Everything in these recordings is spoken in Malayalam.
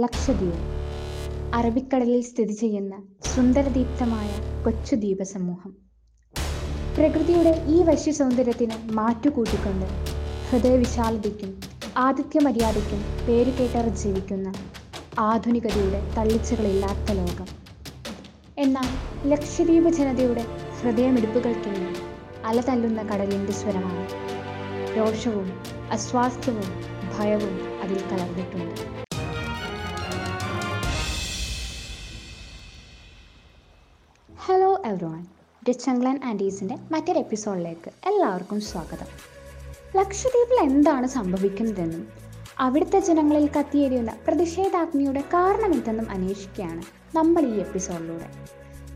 ലക്ഷദ്വീപ്. അറബിക്കടലിൽ സ്ഥിതി ചെയ്യുന്ന സുന്ദരദീപ്തമായ കൊച്ചു ദ്വീപസമൂഹം. പ്രകൃതിയുടെ ഈ വശ്യ സൗന്ദര്യത്തിന് മാറ്റുകൂട്ടിക്കൊണ്ട് ഹൃദയവിശാലതയ്ക്കും ആതിഥ്യമര്യാദയ്ക്കും പേരുകേട്ടർ ജീവിക്കുന്ന ആധുനികതയുടെ തള്ളിച്ചകളില്ലാത്ത ലോകം. എന്നാൽ ലക്ഷദ്വീപ് ജനതയുടെ ഹൃദയമിടിപ്പുകൾക്കിന്ന് അലതല്ലുന്ന കടലിന്റെ സ്വരമാണ്. രോഷവും അസ്വാസ്ഥ്യവും ഭയവും അതിൽ കലർന്നിട്ടുണ്ട്. ഹലോ എവ്രിവൺ ഡിച്ചംഗ്ലൻ ആൻഡീസിന്റെ മറ്റൊരു എപ്പിസോഡിലേക്ക് എല്ലാവർക്കും സ്വാഗതം. ലക്ഷദ്വീപിൽ എന്താണ് സംഭവിക്കുന്നതെന്നും അവിടുത്തെ ജനങ്ങളിൽ കത്തിയേരിയുന്ന പ്രതിഷേധാഗ്നിയുടെ കാരണമെന്തെന്നും അന്വേഷിക്കുകയാണ് നമ്മൾ ഈ എപ്പിസോഡിലൂടെ.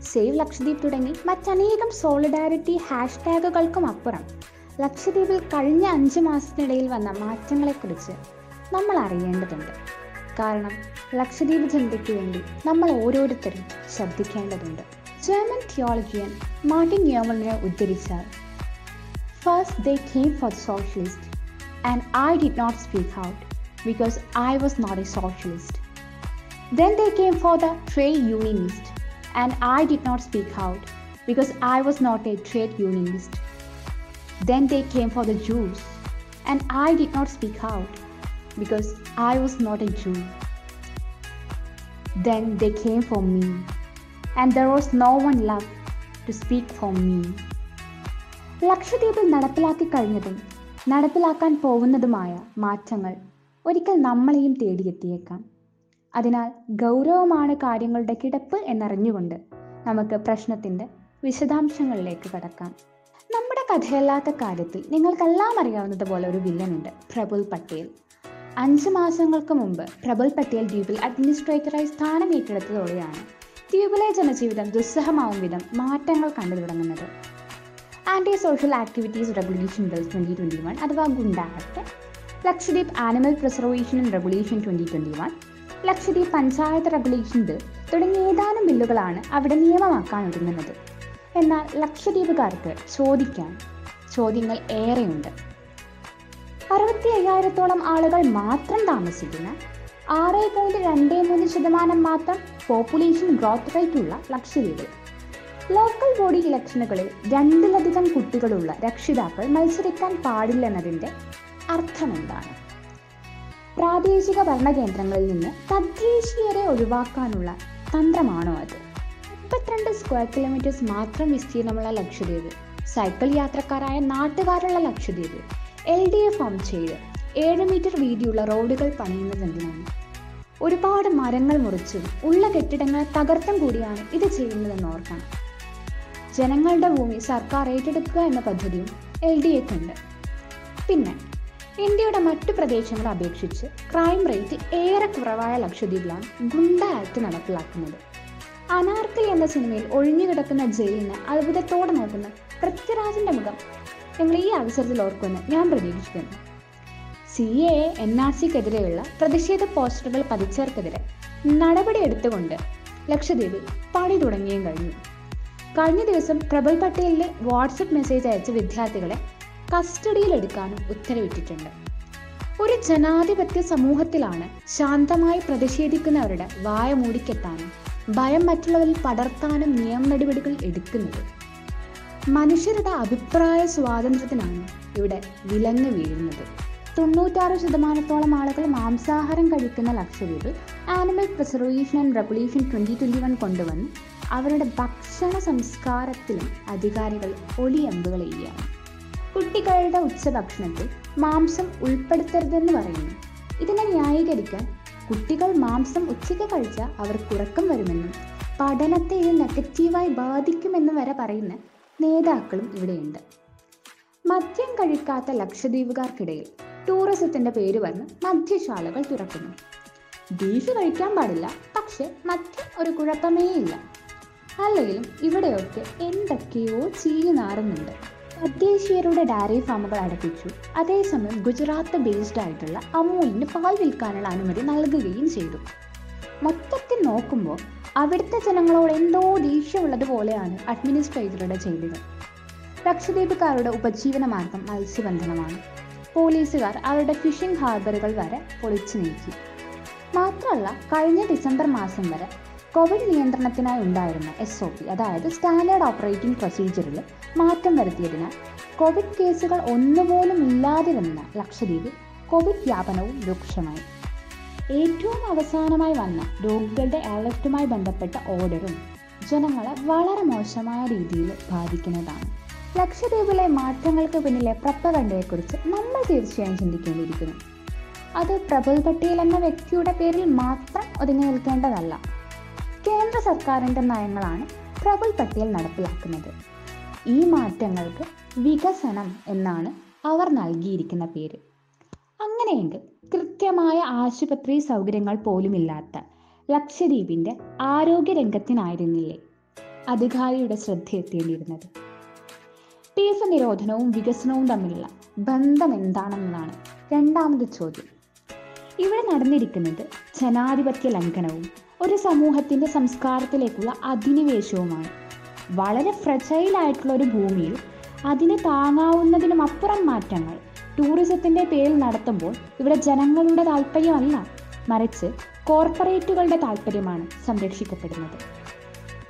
സേവ് ലക്ഷദ്വീപ് തുടങ്ങി മറ്റനേകം സോളിഡാരിറ്റി ഹാഷ്ടാഗുകൾക്കും അപ്പുറം ലക്ഷദ്വീപിൽ കഴിഞ്ഞ അഞ്ച് മാസത്തിനിടയിൽ വന്ന മാറ്റങ്ങളെക്കുറിച്ച് നമ്മൾ അറിയേണ്ടതുണ്ട്. കാരണം ലക്ഷദ്വീപ് ജനതയ്ക്ക് വേണ്ടി നമ്മൾ ഓരോരുത്തരും ശബ്ദിക്കേണ്ടതുണ്ട് German theologian Martin യോമലിനെ ഉദ്ധരിച്ചാൽ first they came for the socialist and I did not speak out because I was not a socialist then they came for the trade unionist and I did not speak out because I was not a trade unionist Then they came for the Jews, and I did not speak out because I was not a Jew. Then they came for me, and there was no one love to speak for me ലക്ഷദ്വീപിൽ നടപ്പിലാക്കി കഴിഞ്ഞതും നടപ്പിലാക്കാൻ പോകുന്നതുമായ മാറ്റങ്ങൾ ഒരിക്കൽ നമ്മളെയും തേടിയെത്തിയേക്കാം. അതിനാൽ ഗൗരവമാണ് കാര്യങ്ങളുടെ കിടപ്പ് എന്നറിഞ്ഞുകൊണ്ട് നമുക്ക് പ്രശ്നത്തിന്റെ വിശദാംശങ്ങളിലേക്ക് കടക്കാം. നമ്മുടെ കഥയല്ലാത്ത കാര്യത്തിൽ നിങ്ങൾക്കെല്ലാം അറിയാവുന്നതുപോലെ ഒരു വില്ലനുണ്ട് പ്രബുൽ പട്ടേൽ. അഞ്ച് മാസങ്ങൾക്ക് മുമ്പ് പ്രബുൽ പട്ടേൽ ദ്വീപിൽ അഡ്മിനിസ്ട്രേറ്ററായി സ്ഥാനം ഏറ്റെടുത്തതോടെയാണ് ദ്വീപിലെ ജനജീവിതം ദുസ്സഹമാവും വിധം മാറ്റങ്ങൾ കണ്ടു തുടങ്ങുന്നത്. Anti social activities regulation bill twenty twenty one അഥവാ goonda Lakshadweep animal preservation and regulation twenty twenty one Lakshadweep panchayat regulation bill തുടങ്ങിയ ഏതാനും ബില്ലുകളാണ് അവിടെ നിയമമാക്കാൻ ഒരുങ്ങുന്നത്. എന്നാൽ ലക്ഷദ്വീപുകാർക്ക് ചോദിക്കാൻ ചോദ്യങ്ങൾ ഏറെയുണ്ട്. അറുപത്തി അയ്യായിരത്തോളം ആളുകൾ മാത്രം താമസിക്കുന്ന ആറ് പോയിന്റ് രണ്ട് മൂന്ന് ശതമാനം മാത്രം പോപ്പുലേഷൻ ഗ്രോത്ത് റേറ്റ് ഉള്ള ലക്ഷദ്വീപ് ലോക്കൽ ബോഡി ഇലക്ഷനുകളിൽ രണ്ടിലധികം കുട്ടികളുള്ള രക്ഷിതാക്കൾ മത്സരിക്കാൻ പാടില്ലെന്നതിന്റെ അർത്ഥമെന്താണ്? പ്രാദേശിക ഭരണകേന്ദ്രങ്ങളിൽ നിന്ന് തദ്ദേശീയരെ ഒഴിവാക്കാനുള്ള തന്ത്രമാണോ അത്? മുപ്പത്തിരണ്ട് സ്ക്വയർ കിലോമീറ്റേഴ്സ് മാത്രം വിസ്തീർണമുള്ള ലക്ഷദ്വീപ് സൈക്കിൾ യാത്രക്കാരായ നാട്ടുകാരുള്ള Lakshadweep L D A form ചെയ്ത് ഏഴ് മീറ്റർ വീതിയുള്ള റോഡുകൾ പണിയുന്നത് എന്തിനാണ് ഒരുപാട് മരങ്ങൾ മുറിച്ചും ഉള്ള കെട്ടിടങ്ങൾ തകർത്തും കൂടിയാണ് ഇത് ചെയ്യുന്നതെന്ന് ഓർക്കണം. ജനങ്ങളുടെ ഭൂമി സർക്കാർ ഏറ്റെടുക്കുക എന്ന പദ്ധതിയും എൽ ഡി എക്കുണ്ട് പിന്നെ ഇന്ത്യയുടെ മറ്റു പ്രദേശങ്ങളെ അപേക്ഷിച്ച് ക്രൈം റേറ്റ് ഏറെ കുറവായ ലക്ഷദ്വീപിലാണ് ഗുണ്ട ആക്ട് നടപ്പിലാക്കുന്നത്. അനാർക്കലി എന്ന സിനിമയിൽ ഒഴിഞ്ഞുകിടക്കുന്ന ജയിലിന് അത്ഭുതത്തോടെ നോക്കുന്ന പൃഥ്വിരാജിന്റെ മുഖം നിങ്ങൾ ഈ അവസരത്തിൽ ഓർക്കുമെന്ന് ഞാൻ പ്രതീക്ഷിക്കുന്നു. സി എ എൻ ആർ സിക്കെതിരെയുള്ള പ്രതിഷേധ പോസ്റ്ററുകൾ പതിച്ചവർക്കെതിരെ നടപടി എടുത്തുകൊണ്ട് ലക്ഷദ്വീപ് പണി തുടങ്ങിയും കഴിഞ്ഞു. കഴിഞ്ഞ ദിവസം പ്രബൽ പട്ടേലിന് വാട്സപ്പ് മെസ്സേജ് അയച്ച വിദ്യാർത്ഥികളെ കസ്റ്റഡിയിലെടുക്കാനും ഉത്തരവിട്ടിട്ടുണ്ട്. ഒരു ജനാധിപത്യ സമൂഹത്തിലാണ് ശാന്തമായി പ്രതിഷേധിക്കുന്നവരുടെ വായ മൂടിക്കെത്താനും ഭയം മറ്റുള്ളവരിൽ പടർത്താനും നിയമ നടപടികൾ എടുക്കുന്നത്. മനുഷ്യരുടെ അഭിപ്രായ സ്വാതന്ത്ര്യത്തിനാണ് ഇവിടെ വിലങ്ങ് വീഴുന്നത്. തൊണ്ണൂറ്റാറ് ശതമാനത്തോളം ആളുകൾ മാംസാഹാരം കഴിക്കുന്ന Lakshadweep animal preservation and regulation twenty twenty one കൊണ്ടുവന്ന് അവരുടെ ഭക്ഷണ സംസ്കാരത്തിലും അധികാരികൾ ഒളിയമ്പുകൾ ചെയ്യുകയാണ് കുട്ടികളുടെ ഉച്ചഭക്ഷണത്തിൽ മാംസം ഉൾപ്പെടുത്തരുതെന്ന് പറയുന്നു. ഇതിനെ ന്യായീകരിക്കാൻ കുട്ടികൾ മാംസം ഉച്ചയ്ക്ക് കഴിച്ചാൽ അവർ ഉറക്കം വരുമെന്നും പഠനത്തെ ഇത് നെഗറ്റീവായി ബാധിക്കുമെന്ന് വരെ പറയുന്ന നേതാക്കളും ഇവിടെയുണ്ട്. മദ്യം കഴിക്കാത്ത ലക്ഷദ്വീപുകാർക്കിടയിൽ ടൂറിസത്തിന്റെ പേര് പറഞ്ഞ് മദ്യശാലകൾ തുറക്കുന്നു. ബീഫ് കഴിക്കാൻ പാടില്ല പക്ഷെ മദ്യം ഒരു കുഴപ്പമേ ഇല്ല. അല്ലെങ്കിലും ഇവിടെയൊക്കെ എന്തൊക്കെയോ ചീഞ്ഞു നാറുന്നുണ്ട്. തദ്ദേശീയരുടെ ഡയറി ഫാമുകൾ അടപ്പിച്ചു. അതേസമയം ഗുജറാത്ത് ബേസ്ഡ് ആയിട്ടുള്ള അമൂലിന് പാൽ വിൽക്കാനുള്ള അനുമതി നൽകുകയും ചെയ്തു. മൊത്തത്തിൽ നോക്കുമ്പോൾ അവിടുത്തെ ജനങ്ങളോട് എന്തോ ദേഷ്യമുള്ളതുപോലെയാണ് അഡ്മിനിസ്ട്രേറ്ററുടെ ചെയ്തികൾ ലക്ഷദ്വീപുകാരുടെ ഉപജീവന മാർഗം മത്സ്യബന്ധനമാണ്. പോലീസുകാർ അവരുടെ ഫിഷിംഗ് ഹാർബറുകൾ വരെ പൊളിച്ചു നീക്കി. മാത്രമല്ല കഴിഞ്ഞ ഡിസംബർ മാസം വരെ കോവിഡ് നിയന്ത്രണത്തിനായി ഉണ്ടായിരുന്ന എസ് ഒ പി അതായത് സ്റ്റാൻഡേർഡ് ഓപ്പറേറ്റിംഗ് പ്രൊസീജിയറിൽ മാറ്റം വരുത്തിയതിനാൽ കോവിഡ് കേസുകൾ ഒന്നുപോലും ഇല്ലാതിരുന്ന ലക്ഷദ്വീപിൽ കോവിഡ് വ്യാപനവും രൂക്ഷമായി. ഏറ്റവും അവസാനമായി വന്ന രോഗികളുടെ അലർട്ടുമായി ബന്ധപ്പെട്ട ഓർഡറും ജനങ്ങളെ വളരെ മോശമായ രീതിയിൽ ബാധിക്കുന്നതാണ്. ലക്ഷദ്വീപിലെ മാറ്റങ്ങൾക്ക് പിന്നിലെ പ്രപ്പകണ്ടയെക്കുറിച്ച് നമ്മൾ തീർച്ചയായും ചിന്തിക്കേണ്ടിയിരിക്കുന്നു. അത് പ്രബുൽ പട്ടേൽ എന്ന വ്യക്തിയുടെ പേരിൽ മാത്രം ഒതുങ്ങി നിൽക്കേണ്ടതല്ല. കേന്ദ്ര സർക്കാരിന്റെ നയങ്ങളാണ് പ്രബുൽ പട്ടേൽ നടപ്പിലാക്കുന്നത്. ഈ മാറ്റങ്ങൾക്ക് വികസനം എന്നാണ് അവർ നൽകിയിരിക്കുന്ന പേര്. അങ്ങനെയെങ്കിൽ കൃത്യമായ ആശുപത്രി സൗകര്യങ്ങൾ പോലുമില്ലാത്ത ലക്ഷദ്വീപിന്റെ ആരോഗ്യ രംഗത്തിനായിരുന്നില്ലേ അധികാരിയുടെ ശ്രദ്ധ എത്തേണ്ടിയിരുന്നത് ബീഫ് നിരോധനവും വികസനവും തമ്മിലുള്ള ബന്ധം എന്താണെന്നതാണ് രണ്ടാമത് ചോദ്യം. ഇവിടെ നടന്നിരിക്കുന്നത് ജനാധിപത്യ ലംഘനവും ഒരു സമൂഹത്തിന്റെ സംസ്കാരത്തിലേക്കുള്ള അധിനിവേശവുമാണ്. വളരെ ഫ്രജൈൽ ആയിട്ടുള്ള ഒരു ഭൂമിയിൽ അതിന് താങ്ങാവുന്നതിനും അപ്പുറം മാറ്റങ്ങൾ ടൂറിസത്തിന്റെ പേരിൽ നടത്തുമ്പോൾ ഇവിടെ ജനങ്ങളുടെ താല്പര്യമല്ല മറിച്ച് കോർപ്പറേറ്റുകളുടെ താല്പര്യമാണ് സംരക്ഷിക്കപ്പെടുന്നത്.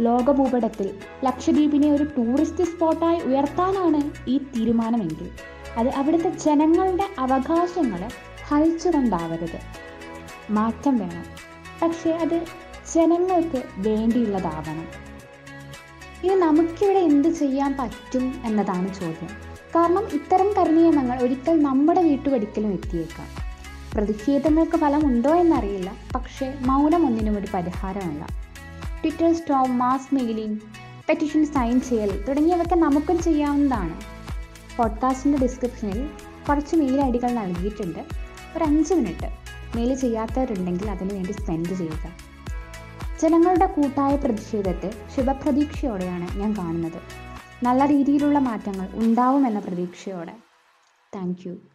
ലോകഭൂപടത്തിൽ ലക്ഷദ്വീപിനെ ഒരു ടൂറിസ്റ്റ് സ്പോട്ടായി ഉയർത്താനാണ് ഈ തീരുമാനമെങ്കിൽ. അത് അവിടുത്തെ ജനങ്ങളുടെ അവകാശങ്ങളെ ഹരിച്ചുകൊണ്ടാവരുത്. മാറ്റം വേണം. പക്ഷേ അത് ജനങ്ങൾക്ക് വേണ്ടിയുള്ളതാവണം. ഇനി നമുക്കിവിടെ എന്ത് ചെയ്യാൻ പറ്റും എന്നതാണ് ചോദ്യം. കാരണം ഇത്തരം കരിനിയമങ്ങൾ ഒരിക്കൽ നമ്മുടെ വീട്ടുപടിക്കലും എത്തിയേക്കാം. പ്രതിഷേധങ്ങൾക്ക് ഫലമുണ്ടോ എന്നറിയില്ല. പക്ഷേ മൗനം ഒന്നിനും ഒരു പരിഹാരമല്ല. Twitter storm mass mailing petition sign ചെയ്യൽ തുടങ്ങിയവയൊക്കെ നമുക്കും ചെയ്യാവുന്നതാണ്. പോഡ്കാസ്റ്റിന്റെ ഡിസ്ക്രിപ്ഷനിൽ കുറച്ച് മെയിൽ ഐ ഡികൾ നൽകിയിട്ടുണ്ട്. ഒരു അഞ്ച് മിനിറ്റ് മെയിൽ ചെയ്യാത്തവരുണ്ടെങ്കിൽ അതിനു വേണ്ടി സ്പെൻഡ് ചെയ്യുക. ജനങ്ങളുടെ കൂട്ടായ പ്രതിഷേധത്തെ ശുഭപ്രതീക്ഷയോടെയാണ് ഞാൻ കാണുന്നത്. നല്ല രീതിയിലുള്ള മാറ്റങ്ങൾ ഉണ്ടാവുമെന്ന പ്രതീക്ഷയോടെ. താങ്ക്